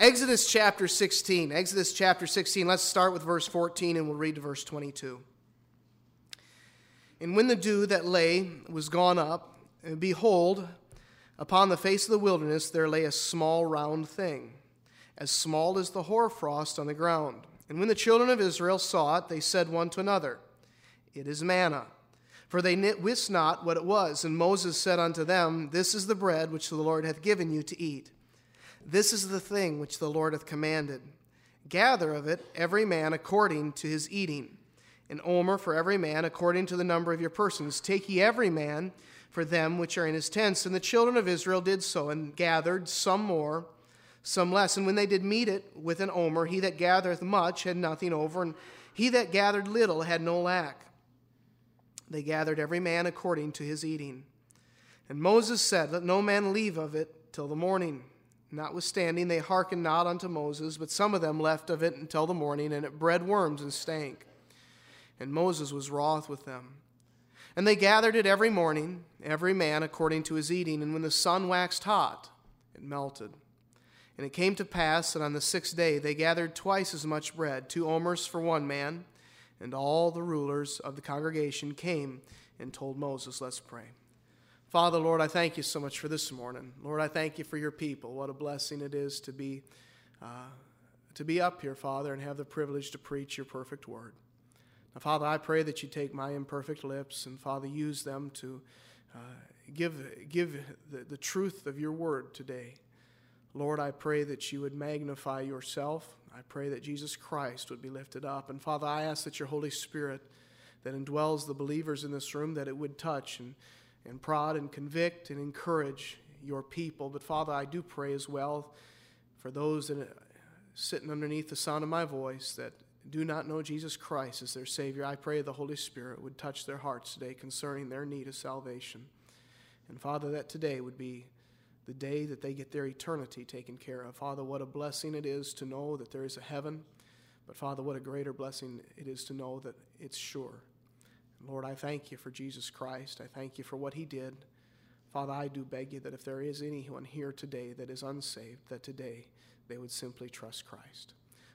Exodus chapter 16. Exodus chapter 16. Let's start with verse 14 and we'll read to verse 22. And when the dew that lay was gone up, behold, upon the face of the wilderness there lay a small round thing, as small as the hoarfrost on the ground. And when the children of Israel saw it, they said one to another, It is manna. For they wist not what it was. And Moses said unto them, This is the bread which the Lord hath given you to eat. This is the thing which the Lord hath commanded. Gather of it every man according to his eating, an omer for every man according to the number of your persons. Take ye every man for them which are in his tents. And the children of Israel did so, and gathered some more, some less. And when they did meet it with an omer, he that gathereth much had nothing over, and he that gathered little had no lack. They gathered every man according to his eating. And Moses said, Let no man leave of it till the morning. Notwithstanding, they hearkened not unto Moses, but some of them left of it until the morning, and it bred worms and stank. And Moses was wroth with them. And they gathered it every morning, every man according to his eating. And when the sun waxed hot, it melted. And it came to pass that on the sixth day they gathered twice as much bread, two omers for one man. And all the rulers of the congregation came and told Moses, Let's pray. Father, Lord, I thank you so much for this morning. Lord, I thank you for your people. What a blessing it is to be, uh, to be up here, Father, and have the privilege to preach your perfect word. Now, Father, I pray that you take my imperfect lips and, Father, use them to uh, give, give the, the truth of your word today. Lord, I pray that you would magnify yourself. I pray that Jesus Christ would be lifted up. And Father, I ask that your Holy Spirit that indwells the believers in this room, that it would touch and and prod and convict and encourage your people. But Father, I do pray as well for those that sitting underneath the sound of my voice that do not know Jesus Christ as their Savior. I pray the Holy Spirit would touch their hearts today concerning their need of salvation. And Father, that today would be the day that they get their eternity taken care of. Father, what a blessing it is to know that there is a heaven. But Father, what a greater blessing it is to know that it's sure. Lord, I thank you for Jesus Christ. I thank you for what he did. Father, I do beg you that if there is anyone here today that is unsaved, that today they would simply trust Christ.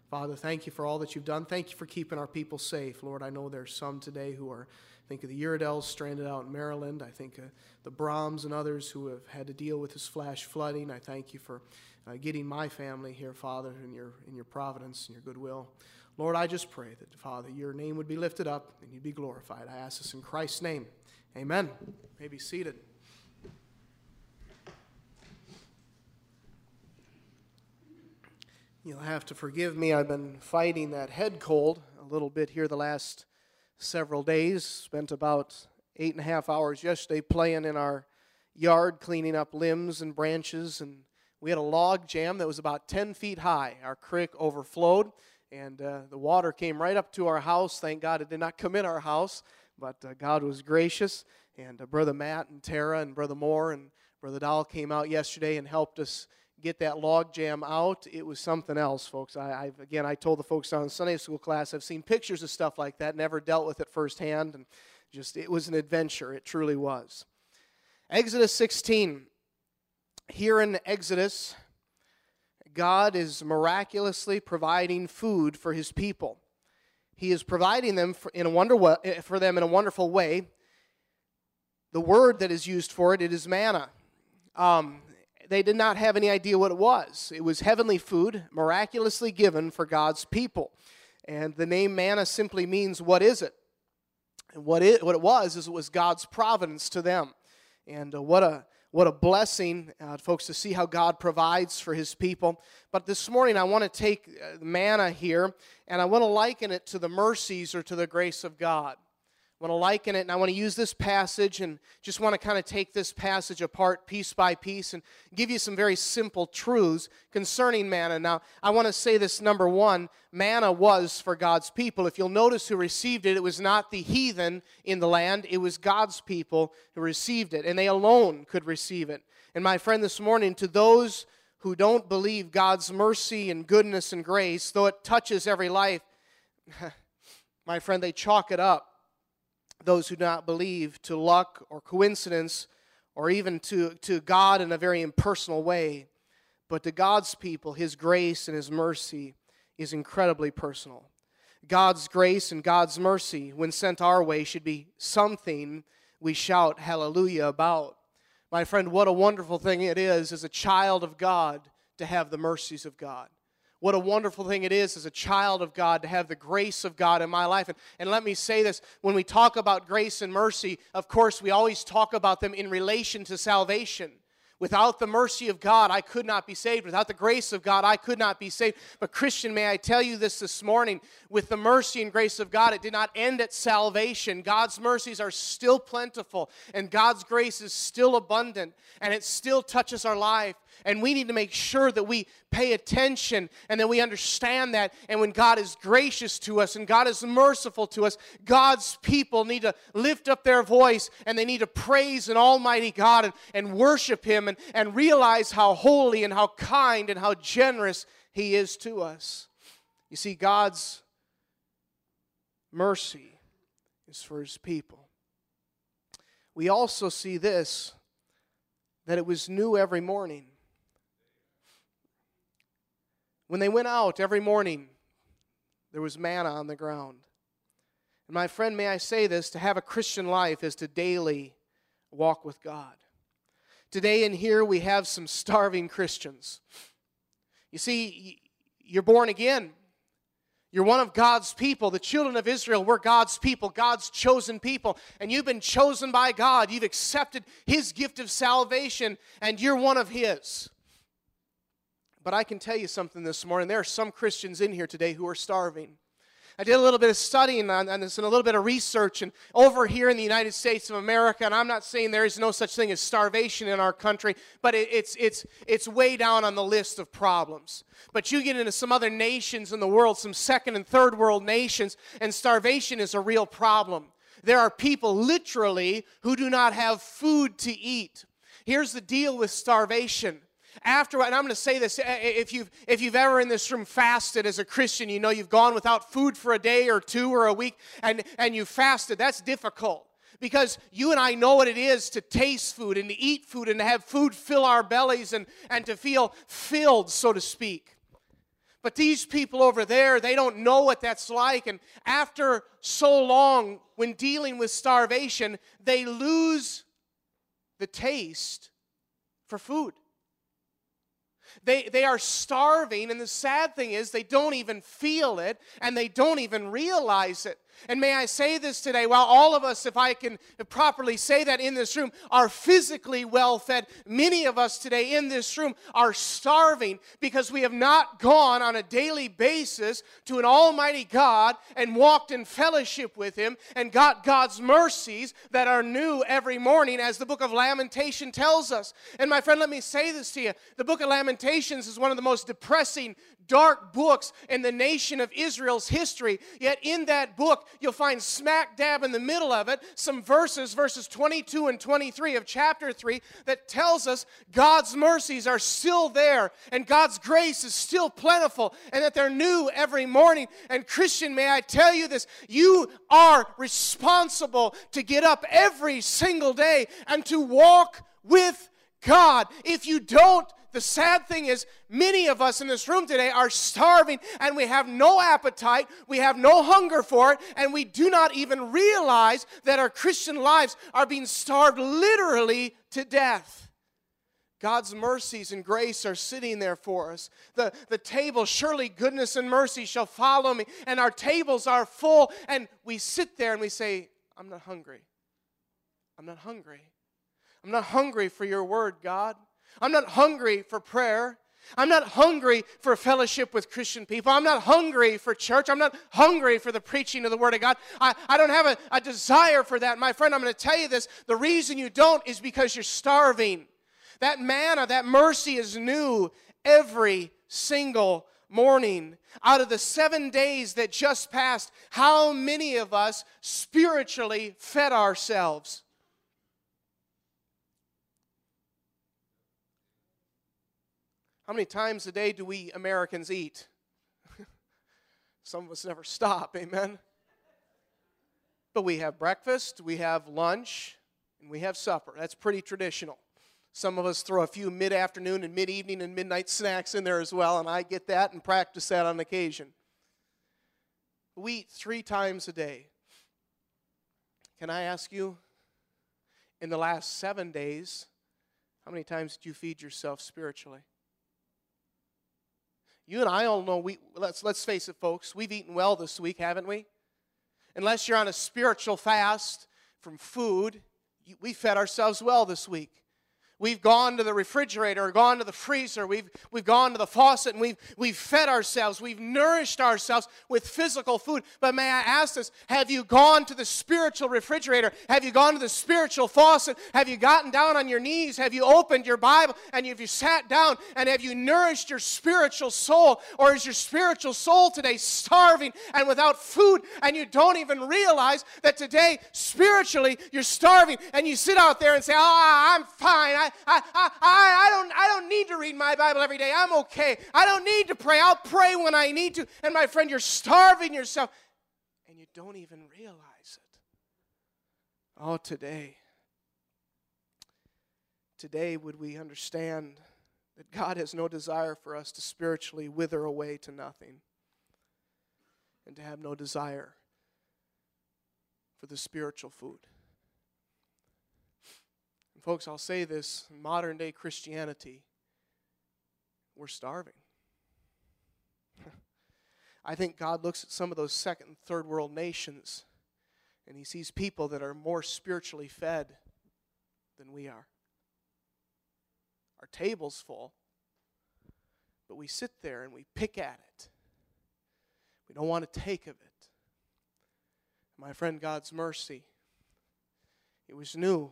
Father, thank you for all that you've done. Thank you for keeping our people safe. Lord, I know there's some today who are, I think of the Uridells stranded out in Maryland. I think the Brahms and others who have had to deal with this flash flooding. I thank you for uh, getting my family here, Father, in your, in your providence and your goodwill. Lord, I just pray that, Father, your name would be lifted up and you'd be glorified. I ask this in Christ's name. Amen. You may be seated. You'll have to forgive me. I've been fighting that head cold a little bit here the last several days. Spent about eight and a half hours yesterday playing in our yard, cleaning up limbs and branches. And we had a log jam that was about 10 feet high. Our creek overflowed and uh, the water came right up to our house. Thank God it did not come in our house, but uh, God was gracious. And uh, Brother Matt and Tara and Brother Moore and Brother Dahl came out yesterday and helped us get that log jam out. It was something else, folks. I, I've, again, I told the folks on Sunday school class, I've seen pictures of stuff like that, never dealt with it firsthand, and just it was an adventure. It truly was. Exodus 16. Here in Exodus, God is miraculously providing food for his people. He is providing them for, in a wonder, eh, for them in a wonderful way. The word that is used for it, it is manna. Um, they did not have any idea what it was. It was heavenly food, miraculously given for God's people. And the name manna simply means, what is it? And what it, what it was is it was God's providence to them. And uh, what a what a blessing, uh, folks, to see how God provides for his people. But this morning, I want to take uh, manna here and I want to liken it to the mercies or to the grace of God. I want to liken it, and I want to use this passage and just want to kind of take this passage apart piece by piece and give you some very simple truths concerning manna. Now, I want to say this number one manna was for God's people. If you'll notice who received it, it was not the heathen in the land, it was God's people who received it, and they alone could receive it. And my friend, this morning, to those who don't believe God's mercy and goodness and grace, though it touches every life, my friend, they chalk it up those who do not believe to luck or coincidence or even to, to God in a very impersonal way. But to God's people, His grace and His mercy is incredibly personal. God's grace and God's mercy, when sent our way, should be something we shout hallelujah about. My friend, what a wonderful thing it is as a child of God to have the mercies of God. What a wonderful thing it is as a child of God to have the grace of God in my life. And, and let me say this when we talk about grace and mercy, of course, we always talk about them in relation to salvation. Without the mercy of God, I could not be saved. Without the grace of God, I could not be saved. But, Christian, may I tell you this this morning with the mercy and grace of God, it did not end at salvation. God's mercies are still plentiful, and God's grace is still abundant, and it still touches our life. And we need to make sure that we pay attention and that we understand that. And when God is gracious to us and God is merciful to us, God's people need to lift up their voice and they need to praise an Almighty God and, and worship Him and, and realize how holy and how kind and how generous He is to us. You see, God's mercy is for His people. We also see this that it was new every morning. When they went out every morning, there was manna on the ground. And my friend, may I say this to have a Christian life is to daily walk with God. Today in here, we have some starving Christians. You see, you're born again. You're one of God's people. The children of Israel were God's people, God's chosen people. And you've been chosen by God. You've accepted His gift of salvation, and you're one of His. But I can tell you something this morning. There are some Christians in here today who are starving. I did a little bit of studying on, on, this and a little bit of research. And over here in the United States of America, and I'm not saying there is no such thing as starvation in our country, but it, it's, it's, it's way down on the list of problems. But you get into some other nations in the world, some second and third world nations, and starvation is a real problem. There are people literally who do not have food to eat. Here's the deal with starvation after and i'm going to say this eh, eh, if you've if you've ever in this room fasted as a christian you know you've gone without food for a day or two or a week and and you fasted that's difficult because you and I know what it is to taste food and to eat food and to have food fill our bellies and, and to feel filled, so to speak. But these people over there, they don't know what that's like. And after so long, when dealing with starvation, they lose the taste for food. They, they are starving, and the sad thing is, they don't even feel it and they don't even realize it. And may I say this today, while all of us, if I can properly say that in this room, are physically well fed, many of us today in this room are starving because we have not gone on a daily basis to an Almighty God and walked in fellowship with Him and got God's mercies that are new every morning, as the book of Lamentation tells us. And my friend, let me say this to you the book of Lamentations is one of the most depressing dark books in the nation of Israel's history. Yet in that book, you'll find smack dab in the middle of it some verses, verses 22 and 23 of chapter 3, that tells us God's mercies are still there and God's grace is still plentiful and that they're new every morning. And Christian, may I tell you this you are responsible to get up every single day and to walk with God. If you don't, the sad thing is, many of us in this room today are starving and we have no appetite, we have no hunger for it, and we do not even realize that our Christian lives are being starved literally to death. God's mercies and grace are sitting there for us. The, the table, surely goodness and mercy shall follow me. And our tables are full, and we sit there and we say, I'm not hungry. I'm not hungry. I'm not hungry for your word, God. I'm not hungry for prayer. I'm not hungry for fellowship with Christian people. I'm not hungry for church. I'm not hungry for the preaching of the Word of God. I, I don't have a, a desire for that. My friend, I'm going to tell you this. The reason you don't is because you're starving. That manna, that mercy is new every single morning. Out of the seven days that just passed, how many of us spiritually fed ourselves? How many times a day do we Americans eat? Some of us never stop, amen? But we have breakfast, we have lunch, and we have supper. That's pretty traditional. Some of us throw a few mid afternoon and mid evening and midnight snacks in there as well, and I get that and practice that on occasion. We eat three times a day. Can I ask you, in the last seven days, how many times did you feed yourself spiritually? You and I all know we let's let's face it, folks, we've eaten well this week, haven't we? Unless you're on a spiritual fast from food, we fed ourselves well this week. We've gone to the refrigerator or gone to the freezer. We've, we've gone to the faucet and we've, we've fed ourselves. We've nourished ourselves with physical food. But may I ask this have you gone to the spiritual refrigerator? Have you gone to the spiritual faucet? Have you gotten down on your knees? Have you opened your Bible and have you sat down and have you nourished your spiritual soul? Or is your spiritual soul today starving and without food and you don't even realize that today spiritually you're starving and you sit out there and say, Oh, I'm fine. I, I, I, I, don't, I don't need to read my Bible every day. I'm okay. I don't need to pray. I'll pray when I need to. And my friend, you're starving yourself and you don't even realize it. Oh, today. Today, would we understand that God has no desire for us to spiritually wither away to nothing and to have no desire for the spiritual food? Folks, I'll say this modern day Christianity, we're starving. I think God looks at some of those second and third world nations and he sees people that are more spiritually fed than we are. Our table's full, but we sit there and we pick at it. We don't want to take of it. My friend, God's mercy, it was new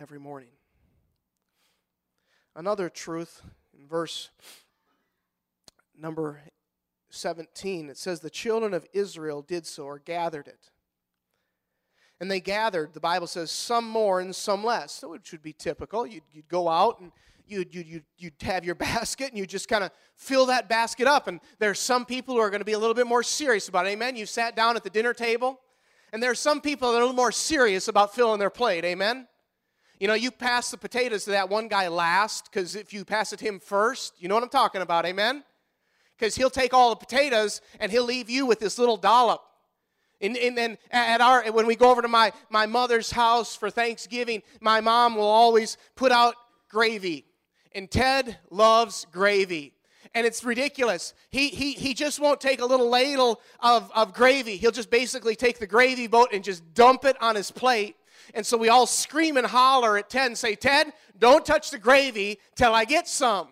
every morning. Another truth in verse number 17, it says, The children of Israel did so, or gathered it. And they gathered, the Bible says, some more and some less. So it should be typical. You'd, you'd go out and you'd, you'd, you'd, have your basket and you just kind of fill that basket up. And there's some people who are going to be a little bit more serious about it. Amen. You sat down at the dinner table, and there's some people that are a little more serious about filling their plate. Amen. You know, you pass the potatoes to that one guy last because if you pass it to him first, you know what I'm talking about, amen? Because he'll take all the potatoes and he'll leave you with this little dollop. And, and then at our when we go over to my, my mother's house for Thanksgiving, my mom will always put out gravy. And Ted loves gravy. And it's ridiculous. He, he, he just won't take a little ladle of, of gravy. He'll just basically take the gravy boat and just dump it on his plate. And so we all scream and holler at Ted and say, Ted, don't touch the gravy till I get some.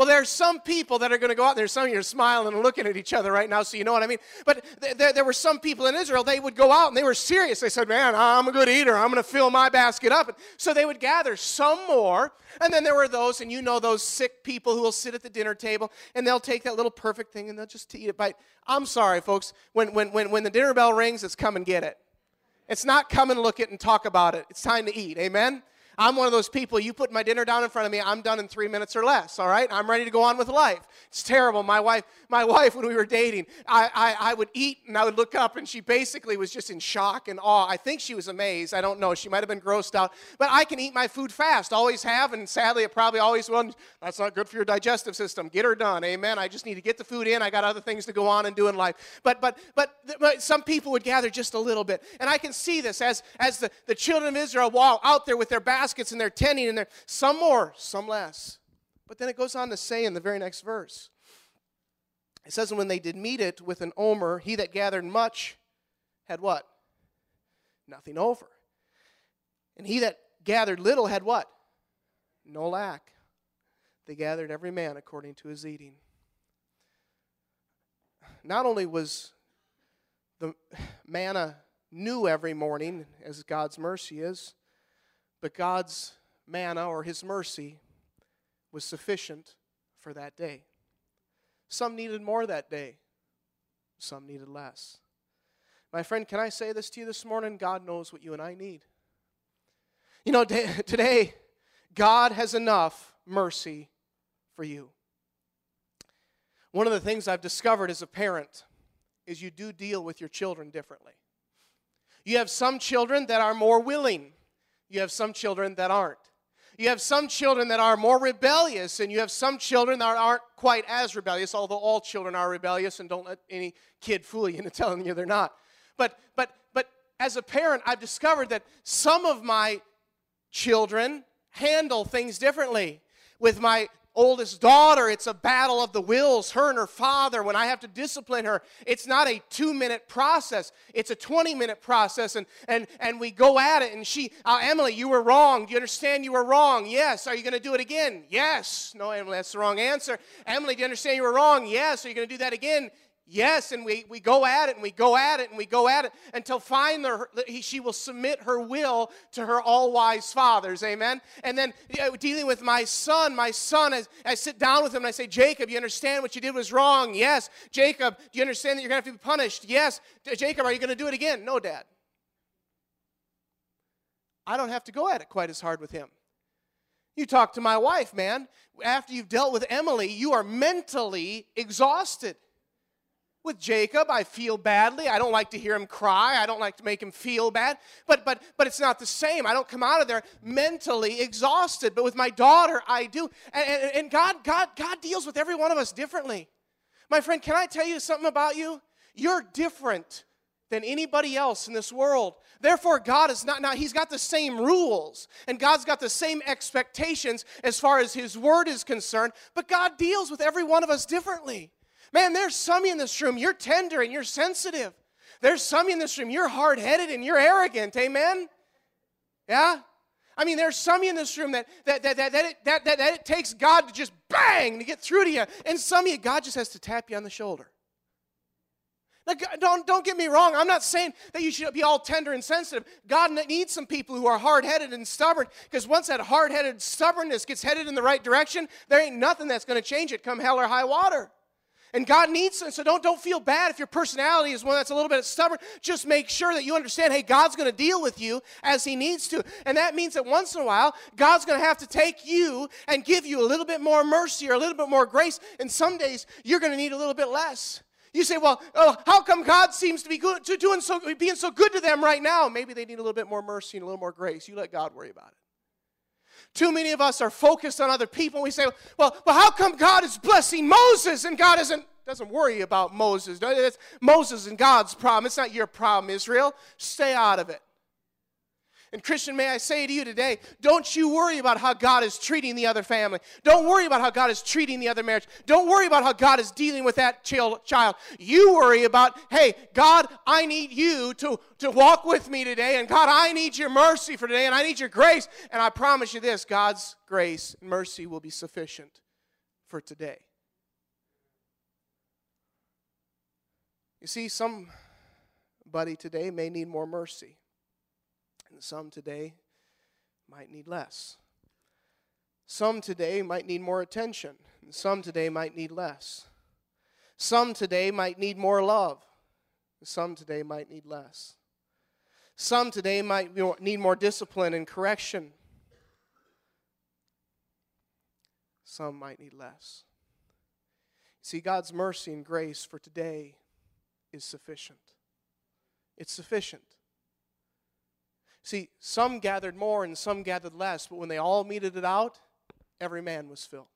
Well, there are some people that are going to go out there. Some of you are smiling and looking at each other right now, so you know what I mean. But th- there, there were some people in Israel, they would go out and they were serious. They said, Man, I'm a good eater. I'm going to fill my basket up. And so they would gather some more. And then there were those, and you know those sick people who will sit at the dinner table and they'll take that little perfect thing and they'll just eat it. But I'm sorry, folks. When, when, when, when the dinner bell rings, it's come and get it. It's not come and look it and talk about it. It's time to eat. Amen? I'm one of those people, you put my dinner down in front of me, I'm done in three minutes or less, all right? I'm ready to go on with life. It's terrible. My wife, my wife, when we were dating, I, I, I would eat and I would look up and she basically was just in shock and awe. I think she was amazed. I don't know. She might have been grossed out. But I can eat my food fast, always have, and sadly it probably always will. That's not good for your digestive system. Get her done. Amen. I just need to get the food in. I got other things to go on and do in life. But but but, but some people would gather just a little bit. And I can see this as as the, the children of Israel walk out there with their baskets and they're tending and they're some more, some less. But then it goes on to say in the very next verse. It says, when they did meet it with an omer, he that gathered much had what? Nothing over. And he that gathered little had what? No lack. They gathered every man according to his eating. Not only was the manna new every morning, as God's mercy is, but God's manna or his mercy was sufficient for that day. Some needed more that day, some needed less. My friend, can I say this to you this morning? God knows what you and I need. You know, today, God has enough mercy for you. One of the things I've discovered as a parent is you do deal with your children differently. You have some children that are more willing, you have some children that aren't. You have some children that are more rebellious, and you have some children that aren't quite as rebellious, although all children are rebellious, and don't let any kid fool you into telling you they're not. But, but, but as a parent, I've discovered that some of my children handle things differently. With my oldest daughter, it's a battle of the wills, her and her father. When I have to discipline her, it's not a two minute process, it's a 20 minute process. And, and, and we go at it, and she, uh, Emily, you were wrong. Do you understand you were wrong? Yes. Are you going to do it again? Yes. No, Emily, that's the wrong answer. Emily, do you understand you were wrong? Yes. Are you going to do that again? Yes, and we, we go at it and we go at it and we go at it until finally she will submit her will to her all wise fathers. Amen. And then dealing with my son, my son, as I sit down with him and I say, Jacob, you understand what you did was wrong? Yes. Jacob, do you understand that you're going to have to be punished? Yes. Jacob, are you going to do it again? No, Dad. I don't have to go at it quite as hard with him. You talk to my wife, man. After you've dealt with Emily, you are mentally exhausted. With Jacob, I feel badly. I don't like to hear him cry. I don't like to make him feel bad. But but but it's not the same. I don't come out of there mentally exhausted. But with my daughter, I do. And, and, and God, God, God deals with every one of us differently. My friend, can I tell you something about you? You're different than anybody else in this world. Therefore, God is not now, He's got the same rules and God's got the same expectations as far as His word is concerned, but God deals with every one of us differently. Man, there's some in this room, you're tender and you're sensitive. There's some in this room, you're hard headed and you're arrogant. Amen? Yeah? I mean, there's some in this room that, that, that, that, that, it, that, that, that it takes God to just bang to get through to you. And some of you, God just has to tap you on the shoulder. Now, don't, don't get me wrong. I'm not saying that you should be all tender and sensitive. God needs some people who are hard headed and stubborn because once that hard headed stubbornness gets headed in the right direction, there ain't nothing that's going to change it come hell or high water. And God needs it. So don't, don't feel bad if your personality is one that's a little bit stubborn. Just make sure that you understand, hey, God's going to deal with you as He needs to. And that means that once in a while, God's going to have to take you and give you a little bit more mercy or a little bit more grace. And some days, you're going to need a little bit less. You say, well, oh, how come God seems to be good, to doing so, being so good to them right now? Maybe they need a little bit more mercy and a little more grace. You let God worry about it. Too many of us are focused on other people. We say, well, well how come God is blessing Moses and God isn't, doesn't worry about Moses? Moses and God's problem. It's not your problem, Israel. Stay out of it. And Christian, may I say to you today, don't you worry about how God is treating the other family. Don't worry about how God is treating the other marriage. Don't worry about how God is dealing with that child. You worry about, hey, God, I need you to, to walk with me today. And God, I need your mercy for today. And I need your grace. And I promise you this God's grace and mercy will be sufficient for today. You see, somebody today may need more mercy. Some today might need less. Some today might need more attention, and some today might need less. Some today might need more love, some today might need less. Some today might need more discipline and correction. Some might need less. See, God's mercy and grace for today is sufficient. It's sufficient. See, some gathered more and some gathered less, but when they all meted it out, every man was filled.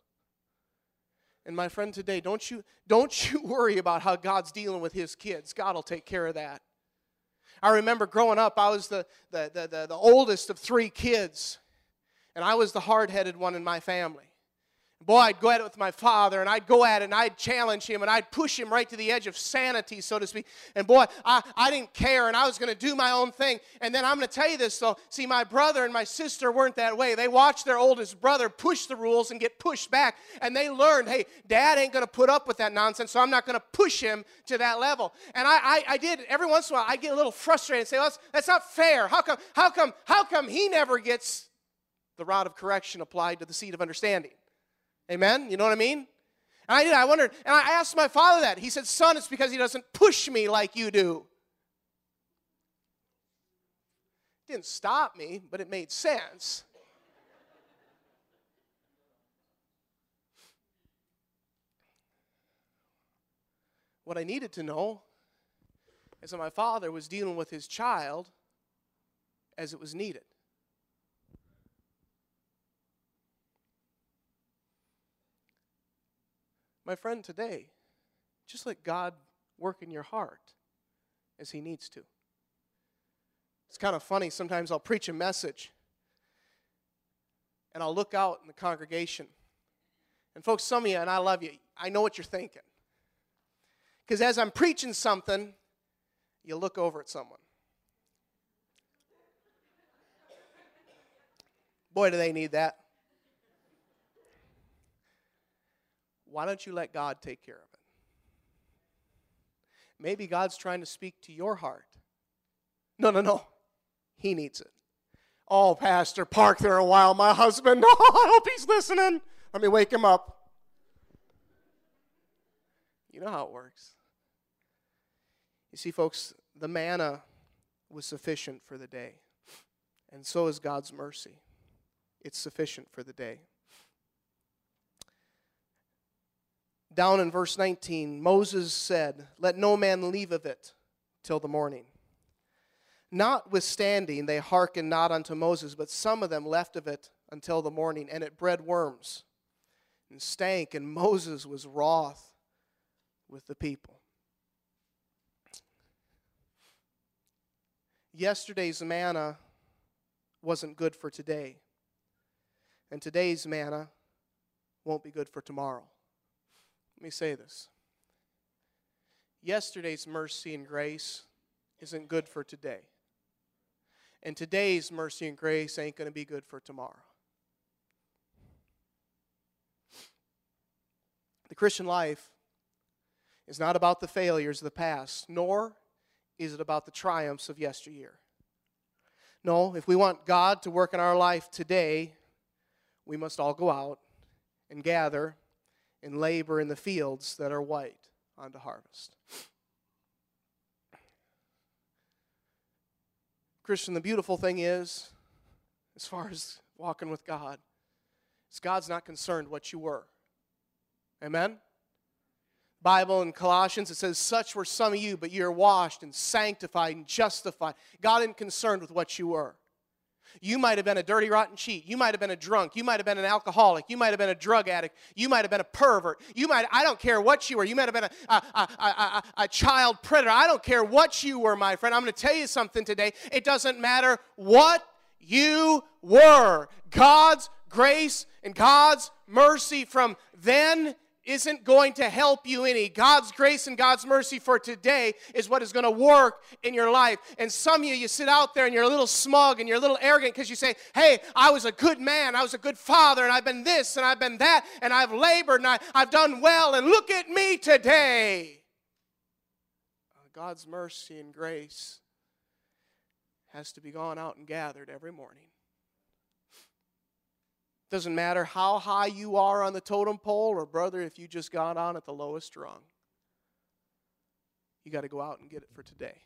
And my friend today, don't you don't you worry about how God's dealing with his kids. God will take care of that. I remember growing up, I was the, the, the, the, the oldest of three kids, and I was the hard headed one in my family. Boy, I'd go at it with my father, and I'd go at it, and I'd challenge him, and I'd push him right to the edge of sanity, so to speak. And boy, I, I didn't care, and I was going to do my own thing. And then I'm going to tell you this, though. See, my brother and my sister weren't that way. They watched their oldest brother push the rules and get pushed back, and they learned, hey, dad ain't going to put up with that nonsense, so I'm not going to push him to that level. And I, I, I, did, every once in a while, I get a little frustrated and say, well, that's, that's not fair. How come, how, come, how come he never gets the rod of correction applied to the seed of understanding? Amen? You know what I mean? And I did. I wondered, and I asked my father that. He said, Son, it's because he doesn't push me like you do. It didn't stop me, but it made sense. what I needed to know is that my father was dealing with his child as it was needed. My friend, today, just let God work in your heart as He needs to. It's kind of funny. Sometimes I'll preach a message and I'll look out in the congregation. And, folks, some of you, and I love you, I know what you're thinking. Because as I'm preaching something, you look over at someone. Boy, do they need that. Why don't you let God take care of it? Maybe God's trying to speak to your heart. No, no, no. He needs it. Oh, Pastor, park there a while. My husband, oh, I hope he's listening. Let me wake him up. You know how it works. You see, folks, the manna was sufficient for the day, and so is God's mercy. It's sufficient for the day. Down in verse 19, Moses said, Let no man leave of it till the morning. Notwithstanding, they hearkened not unto Moses, but some of them left of it until the morning, and it bred worms and stank, and Moses was wroth with the people. Yesterday's manna wasn't good for today, and today's manna won't be good for tomorrow. Me say this. Yesterday's mercy and grace isn't good for today. And today's mercy and grace ain't going to be good for tomorrow. The Christian life is not about the failures of the past, nor is it about the triumphs of yesteryear. No, if we want God to work in our life today, we must all go out and gather and labor in the fields that are white unto harvest. Christian, the beautiful thing is, as far as walking with God, is God's not concerned what you were. Amen? Bible in Colossians, it says, Such were some of you, but you're washed and sanctified and justified. God isn't concerned with what you were. You might have been a dirty, rotten cheat. You might have been a drunk. You might have been an alcoholic. You might have been a drug addict. You might have been a pervert. You might, I don't care what you were. You might have been a, a, a, a, a child predator. I don't care what you were, my friend. I'm going to tell you something today. It doesn't matter what you were. God's grace and God's mercy from then isn't going to help you any. God's grace and God's mercy for today is what is going to work in your life. And some of you, you sit out there and you're a little smug and you're a little arrogant because you say, Hey, I was a good man, I was a good father, and I've been this and I've been that, and I've labored and I, I've done well, and look at me today. God's mercy and grace has to be gone out and gathered every morning. Doesn't matter how high you are on the totem pole, or brother, if you just got on at the lowest rung. You got to go out and get it for today.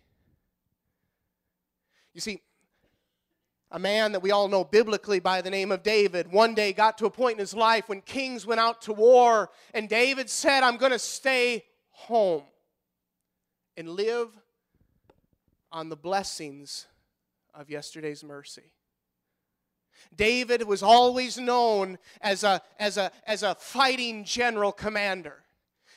You see, a man that we all know biblically by the name of David, one day got to a point in his life when kings went out to war, and David said, I'm going to stay home and live on the blessings of yesterday's mercy. David was always known as a, as a, as a fighting general commander.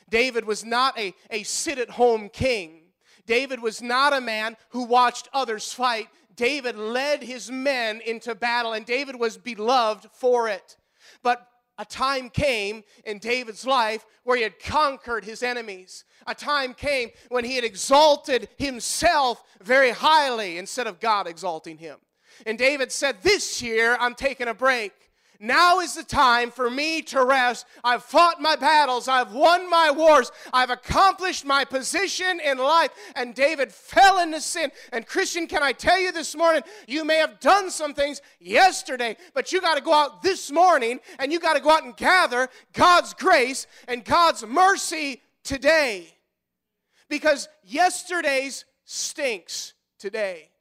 David was not a, a sit at home king. David was not a man who watched others fight. David led his men into battle, and David was beloved for it. But a time came in David's life where he had conquered his enemies. A time came when he had exalted himself very highly instead of God exalting him. And David said, This year I'm taking a break. Now is the time for me to rest. I've fought my battles. I've won my wars. I've accomplished my position in life. And David fell into sin. And Christian, can I tell you this morning, you may have done some things yesterday, but you got to go out this morning and you got to go out and gather God's grace and God's mercy today. Because yesterday's stinks today.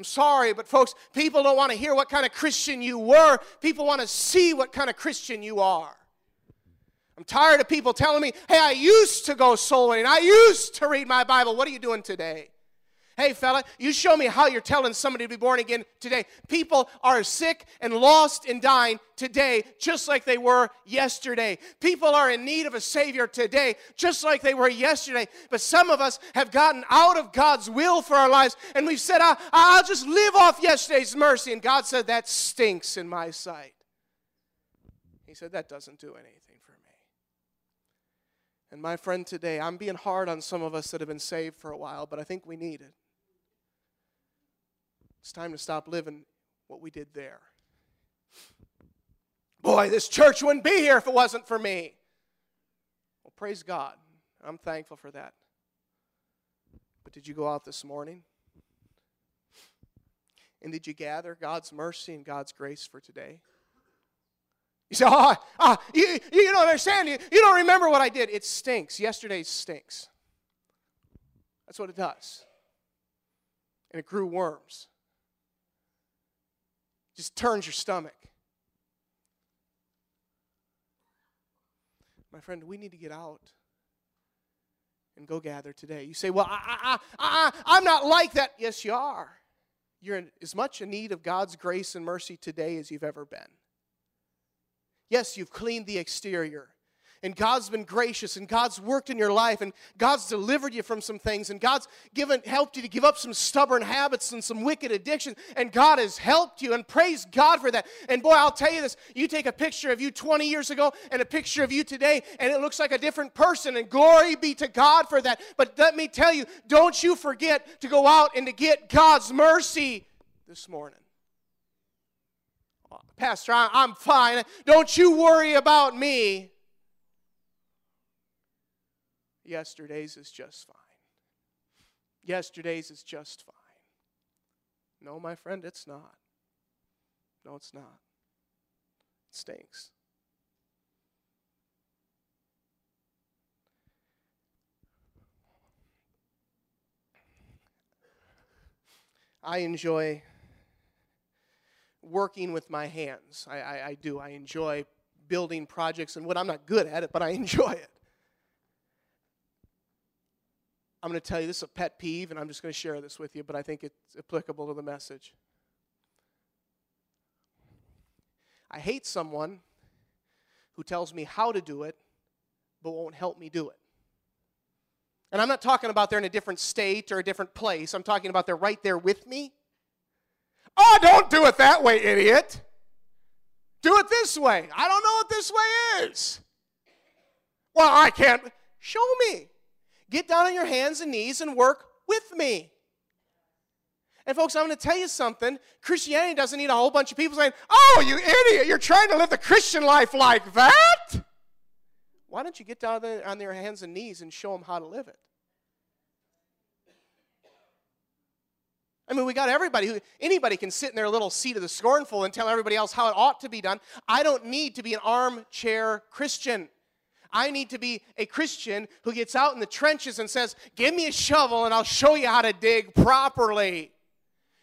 I'm sorry, but folks, people don't want to hear what kind of Christian you were. People want to see what kind of Christian you are. I'm tired of people telling me, hey, I used to go soul winning. I used to read my Bible. What are you doing today? Hey, fella, you show me how you're telling somebody to be born again today. People are sick and lost and dying today, just like they were yesterday. People are in need of a Savior today, just like they were yesterday. But some of us have gotten out of God's will for our lives, and we've said, I'll, just live off yesterday's mercy. And God said, That stinks in my sight. He said, That doesn't do anything for me. And my friend, today, I'm being hard on some of us that have been saved for a while, but I think we need it. It's time to stop living what we did there. Boy, this church wouldn't be here if it wasn't for me. Well, praise God. I'm thankful for that. But did you go out this morning? And did you gather God's mercy and God's grace for today? You say, oh, oh you, you don't understand. You, you don't remember what I did. It stinks. Yesterday stinks. That's what it does. And it grew worms just turns your stomach. My friend, we need to get out and go gather today. You say, Well, I, I, I, I'm not like that. Yes, you are. You're in as much in need of God's grace and mercy today as you've ever been. Yes, you've cleaned the exterior and God's been gracious and God's worked in your life and God's delivered you from some things and God's given helped you to give up some stubborn habits and some wicked addictions and God has helped you and praise God for that. And boy, I'll tell you this, you take a picture of you 20 years ago and a picture of you today and it looks like a different person and glory be to God for that. But let me tell you, don't you forget to go out and to get God's mercy this morning. Pastor, I'm fine. Don't you worry about me. Yesterday's is just fine. Yesterday's is just fine. No, my friend, it's not. No, it's not. It stinks. I enjoy working with my hands. I, I, I, do. I enjoy building projects and what I'm not good at it, but I enjoy it. I'm going to tell you this is a pet peeve, and I'm just going to share this with you, but I think it's applicable to the message. I hate someone who tells me how to do it, but won't help me do it. And I'm not talking about they're in a different state or a different place. I'm talking about they're right there with me. Oh, don't do it that way, idiot. Do it this way. I don't know what this way is. Well, I can't. Show me. Get down on your hands and knees and work with me. And folks, I'm going to tell you something. Christianity doesn't need a whole bunch of people saying, Oh, you idiot, you're trying to live the Christian life like that? Why don't you get down on their hands and knees and show them how to live it? I mean, we got everybody who anybody can sit in their little seat of the scornful and tell everybody else how it ought to be done. I don't need to be an armchair Christian. I need to be a Christian who gets out in the trenches and says, Give me a shovel and I'll show you how to dig properly.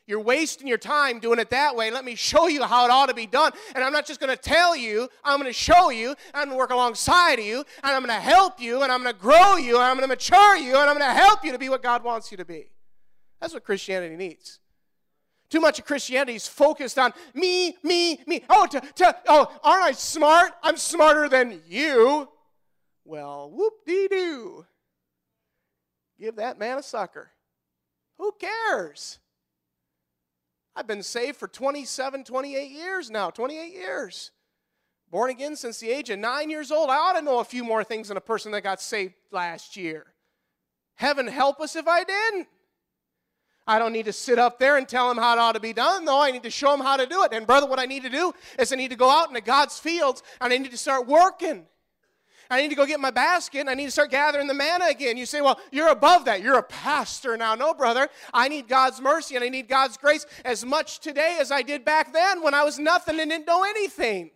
You're wasting your time doing it that way. Let me show you how it ought to be done. And I'm not just going to tell you, I'm going to show you, I'm going to work alongside of you, and I'm going to help you, and I'm going to grow you, and I'm going to mature you, and I'm going to help you to be what God wants you to be. That's what Christianity needs. Too much of Christianity is focused on me, me, me. Oh, to, to, oh, aren't I smart? I'm smarter than you. Well, whoop dee doo. Give that man a sucker. Who cares? I've been saved for 27, 28 years now, 28 years. Born again since the age of nine years old. I ought to know a few more things than a person that got saved last year. Heaven help us if I didn't. I don't need to sit up there and tell them how it ought to be done, though. I need to show them how to do it. And, brother, what I need to do is I need to go out into God's fields and I need to start working. I need to go get my basket and I need to start gathering the manna again. You say, well, you're above that. You're a pastor now. No, brother. I need God's mercy and I need God's grace as much today as I did back then when I was nothing and didn't know anything.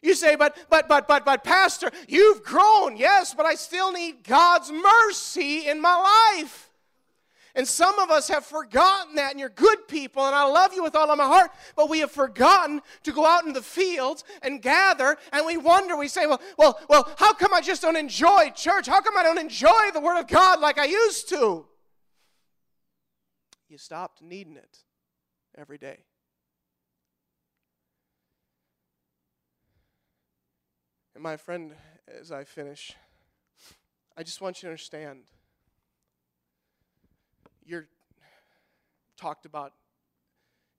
You say, but, but, but, but, but, Pastor, you've grown. Yes, but I still need God's mercy in my life. And some of us have forgotten that, and you're good people, and I love you with all of my heart, but we have forgotten to go out in the fields and gather, and we wonder, we say, well, well, well, how come I just don't enjoy church? How come I don't enjoy the Word of God like I used to? you stopped needing it every day. And my friend, as I finish, I just want you to understand you're talked about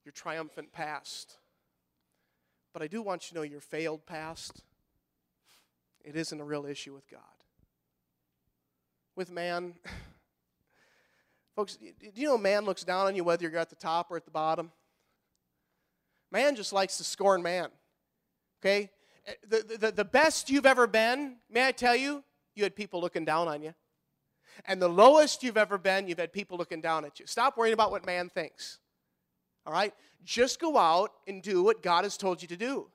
your triumphant past. But I do want you to know your failed past, it isn't a real issue with God. With man, folks, do you know man looks down on you whether you're at the top or at the bottom? Man just likes to scorn man. Okay? Eh, the, the, the best you've ever been, may I tell you, you had people looking down on you. And the lowest you've ever been, you've had people looking down at you. Stop worrying about what man thinks. All right? Just go out and do what God has told you to do.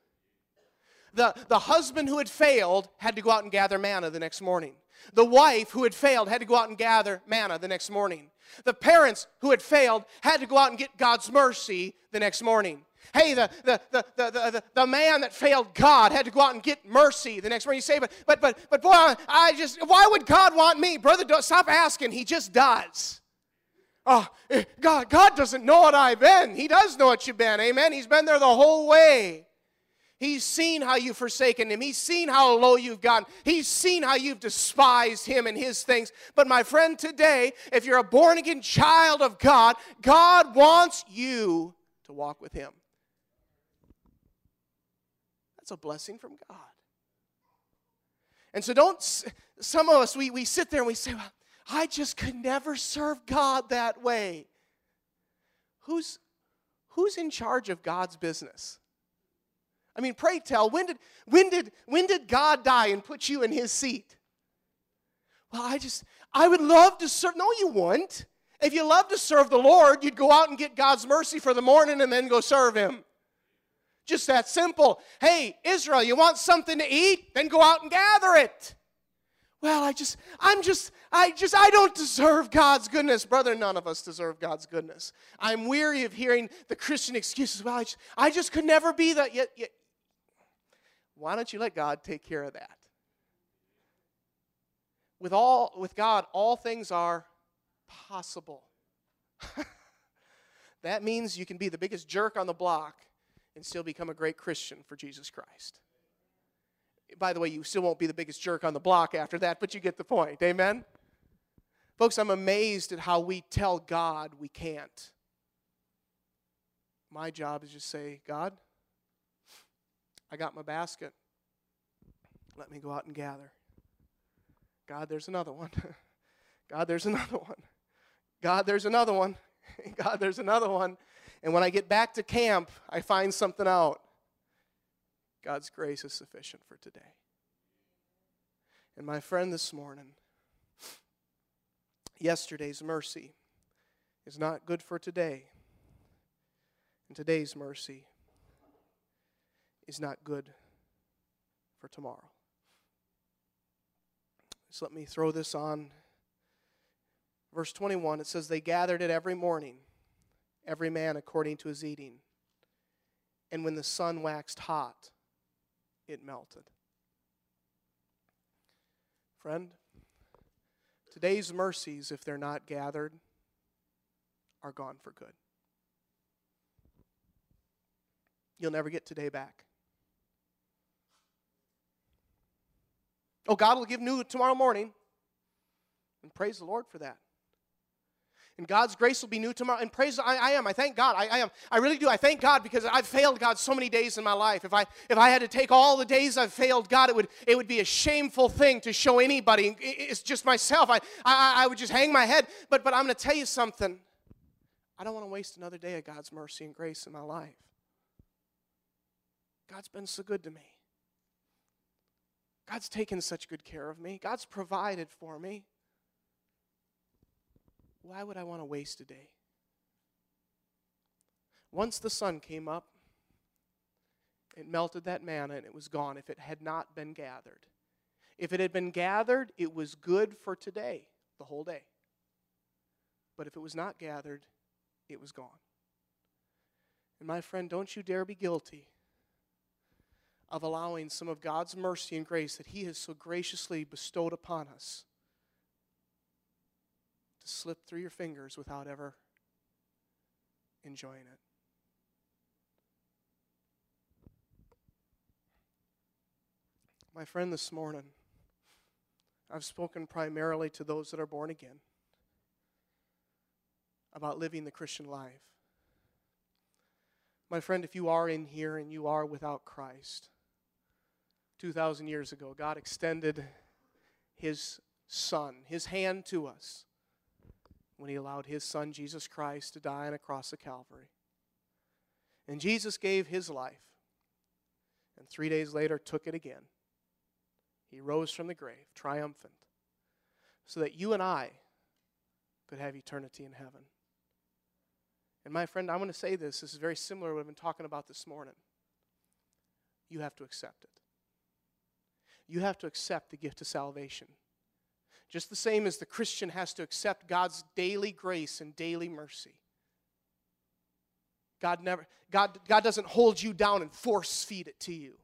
The, the husband who had failed had to go out and gather manna the next morning. The wife who had failed had to go out and gather manna the next morning. The parents who had failed had to go out and get God's mercy the next morning. Hey, the, the, the, the, the, man that failed God had to go out and get mercy the next morning. You say, but, but, but, but boy, I just, why would God want me? Brother, stop asking. He just does. Oh, eh, God, God doesn't know what I've been. He does know what you've been. Amen. He's been there the whole way. He's seen how you've forsaken him. He's seen how low you've gotten. He's seen how you've despised him and his things. But my friend, today, if you're a born again child of God, God wants you to walk with him. That's a blessing from God. And so don't, some of us, we, we sit there and we say, well, I just could never serve God that way. Who's, who's in charge of God's business? I mean, pray tell, when did, when, did, when did God die and put you in his seat? Well, I just, I would love to serve. No, you wouldn't. If you love to serve the Lord, you'd go out and get God's mercy for the morning and then go serve him. Just that simple. Hey, Israel, you want something to eat? Then go out and gather it. Well, I just, I'm just, I just, I don't deserve God's goodness. Brother, none of us deserve God's goodness. I'm weary of hearing the Christian excuses. Well, I just, I just could never be that. Yet, yet, why don't you let God take care of that? With all, with God, all things are possible. that means you can be the biggest jerk on the block and still become a great Christian for Jesus Christ. By the way, you still won't be the biggest jerk on the block after that, but you get the point. Amen? Folks, I'm amazed at how we tell God we can't. My job is just say, God, I got my basket. Let me go out and gather. God, there's another one. God, there's another one. God, there's another one. God, there's another one. And when I get back to camp, I find something out. God's grace is sufficient for today. And my friend this morning, yesterday's mercy is not good for today. And today's mercy is not good for tomorrow. So let me throw this on. Verse 21, it says, They gathered it every morning every man according to his eating. And when the sun waxed hot, it melted. Friend, today's mercies, if they're not gathered, are gone for good. You'll never get today back. Oh, God will give new tomorrow morning. And praise the Lord for that and God's grace will be new tomorrow. And praise, I, I am. I thank God. I, I, am. I really do. I thank God because I've failed God so many days in my life. If I if I had to take all the days I've failed God, it would it would be a shameful thing to show anybody. It's just myself. I I, I would just hang my head. But but I'm going to tell you something. I don't want to waste another day of God's mercy and grace in my life. God's been so good to me. God's taken such good care of me. God's provided for me. Why would I want to waste a day? Once the sun came up, it melted that manna and it was gone if it had not been gathered. If it had been gathered, it was good for today, the whole day. But if it was not gathered, it was gone. And my friend, don't you dare be guilty of allowing some of God's mercy and grace that He has so graciously bestowed upon us to slip through your fingers without ever enjoying it. My friend, this morning, I've spoken primarily to those that are born again about living the Christian life. My friend, if you are in here and you are without Christ, 2,000 years ago, God extended His Son, His hand to us, when He allowed His Son, Jesus Christ, to die on a cross of Calvary. And Jesus gave His life, and three days later took it again. He rose from the grave, triumphant, so that you and I could have eternity in heaven. And my friend, I want to say this. This is very similar to what I've been talking about this morning. You have to accept it. You have to accept the gift of salvation. Just the same as the Christian has to accept God's daily grace and daily mercy. God never God, God doesn't hold you down and force feed it to you.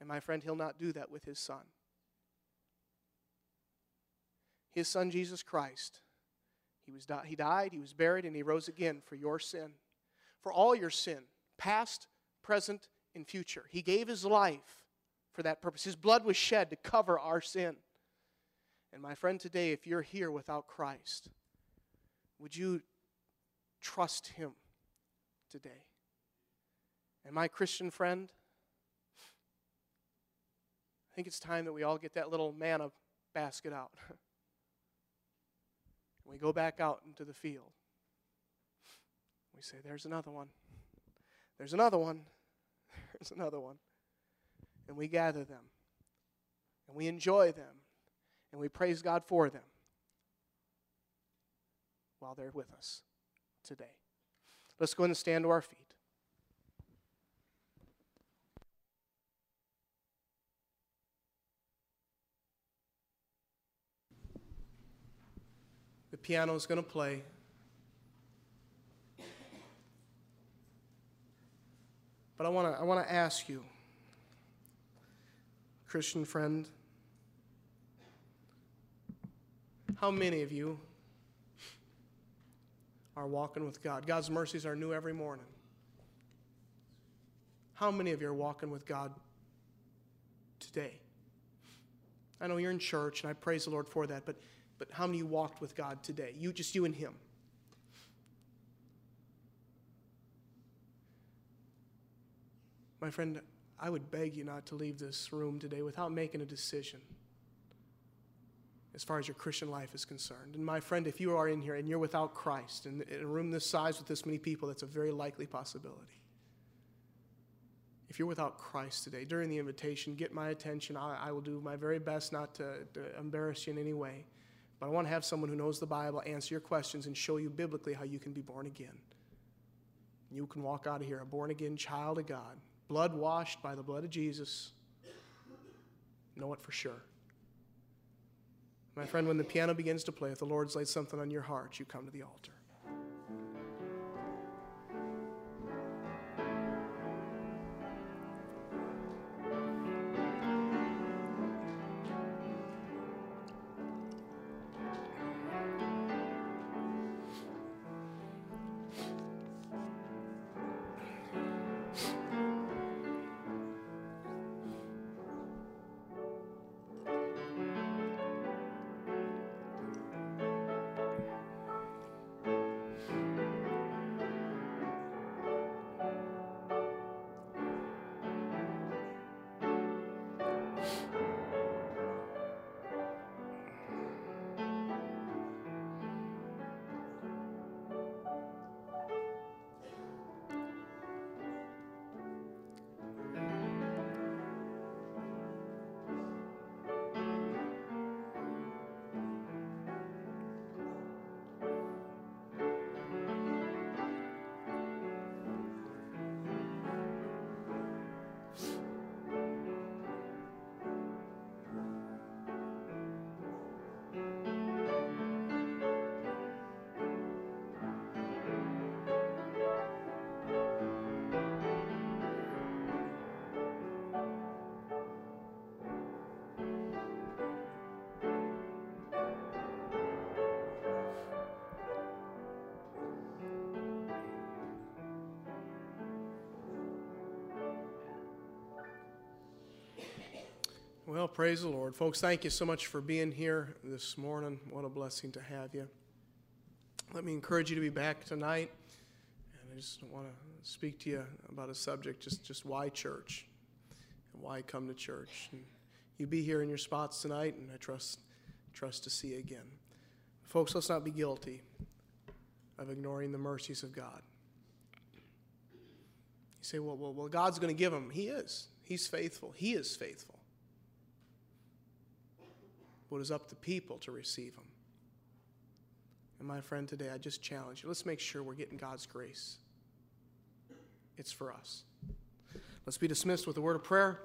And my friend, he'll not do that with his son. His son Jesus Christ he, was he died, he was buried, and he rose again for your sin, for all your sin, past, present, and future. He gave his life for that purpose. His blood was shed to cover our sin. And my friend, today, if you're here without Christ, would you trust him today? And my Christian friend, I think it's time that we all get that little manna basket out. we go back out into the field. We say, There's another one. There's another one. There's another one. And we gather them. And we enjoy them. And we praise God for them while they're with us today. Let's go and stand to our feet. The piano is going to play. But I want to I want to ask you, Christian friend, how many of you are walking with God? God's mercies are new every morning. How many of you are walking with God today? I know you're in church, and I praise the Lord for that, but but how many walked with God today? You, just you and Him. My friend, I would beg you not to leave this room today without making a decision as far as your Christian life is concerned. And my friend, if you are in here and you're without Christ, in a room this size with this many people, that's a very likely possibility. If you're without Christ today, during the invitation, get my attention. I, I will do my very best not to, to embarrass you in any way. But I want to have someone who knows the Bible answer your questions and show you biblically how you can be born again. You can walk out of here a born again child of God, blood washed by the blood of Jesus. Know it for sure. My friend, when the piano begins to play, if the Lord's laid something on your heart, you come to the altar. Well, praise the Lord. Folks, thank you so much for being here this morning. What a blessing to have you. Let me encourage you to be back tonight. And I just want to speak to you about a subject just, just why church and why come to church. And you be here in your spots tonight, and I trust, trust to see you again. Folks, let's not be guilty of ignoring the mercies of God. You say, well, well, well God's going to give them. He is. He's faithful. He is faithful. But it is up to people to receive them. And my friend, today I just challenge you let's make sure we're getting God's grace. It's for us. Let's be dismissed with a word of prayer.